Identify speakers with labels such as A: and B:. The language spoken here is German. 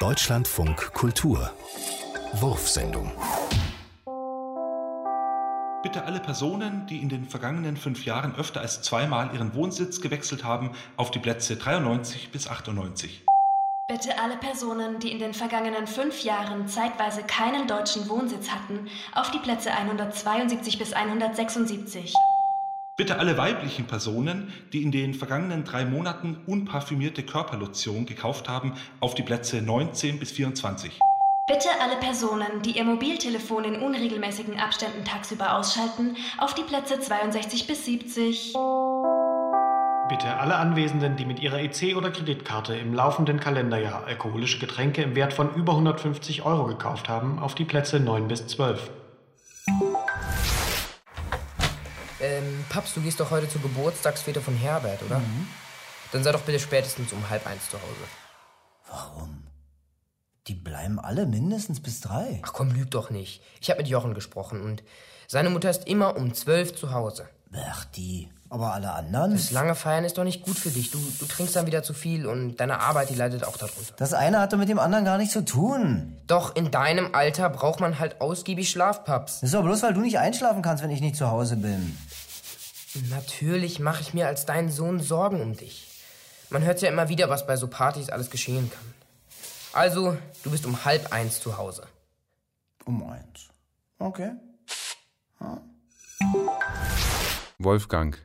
A: Deutschlandfunk Kultur Wurfsendung
B: Bitte alle Personen, die in den vergangenen fünf Jahren öfter als zweimal ihren Wohnsitz gewechselt haben, auf die Plätze 93 bis 98.
C: Bitte alle Personen, die in den vergangenen fünf Jahren zeitweise keinen deutschen Wohnsitz hatten, auf die Plätze 172 bis 176.
B: Bitte alle weiblichen Personen, die in den vergangenen drei Monaten unparfümierte Körperlotion gekauft haben, auf die Plätze 19 bis 24.
C: Bitte alle Personen, die ihr Mobiltelefon in unregelmäßigen Abständen tagsüber ausschalten, auf die Plätze 62 bis 70.
D: Bitte alle Anwesenden, die mit ihrer EC- oder Kreditkarte im laufenden Kalenderjahr alkoholische Getränke im Wert von über 150 Euro gekauft haben, auf die Plätze 9 bis 12.
E: Ähm, Paps, du gehst doch heute zur Geburtstagsfete von Herbert, oder? Mhm. Dann sei doch bitte spätestens um halb eins zu Hause.
F: Warum? Die bleiben alle mindestens bis drei.
E: Ach komm, lüg doch nicht. Ich habe mit Jochen gesprochen und seine Mutter ist immer um zwölf zu Hause.
F: Ach, die. Aber alle anderen?
E: Das lange Feiern ist doch nicht gut für dich. Du, du trinkst dann wieder zu viel und deine Arbeit, die leidet auch darunter.
F: Das eine hat doch mit dem anderen gar nichts zu tun.
E: Doch, in deinem Alter braucht man halt ausgiebig Schlafpaps.
F: Das ist doch bloß, weil du nicht einschlafen kannst, wenn ich nicht zu Hause bin.
E: Natürlich mache ich mir als dein Sohn Sorgen um dich. Man hört ja immer wieder, was bei so Partys alles geschehen kann. Also, du bist um halb eins zu Hause.
F: Um eins. Okay.
G: Wolfgang,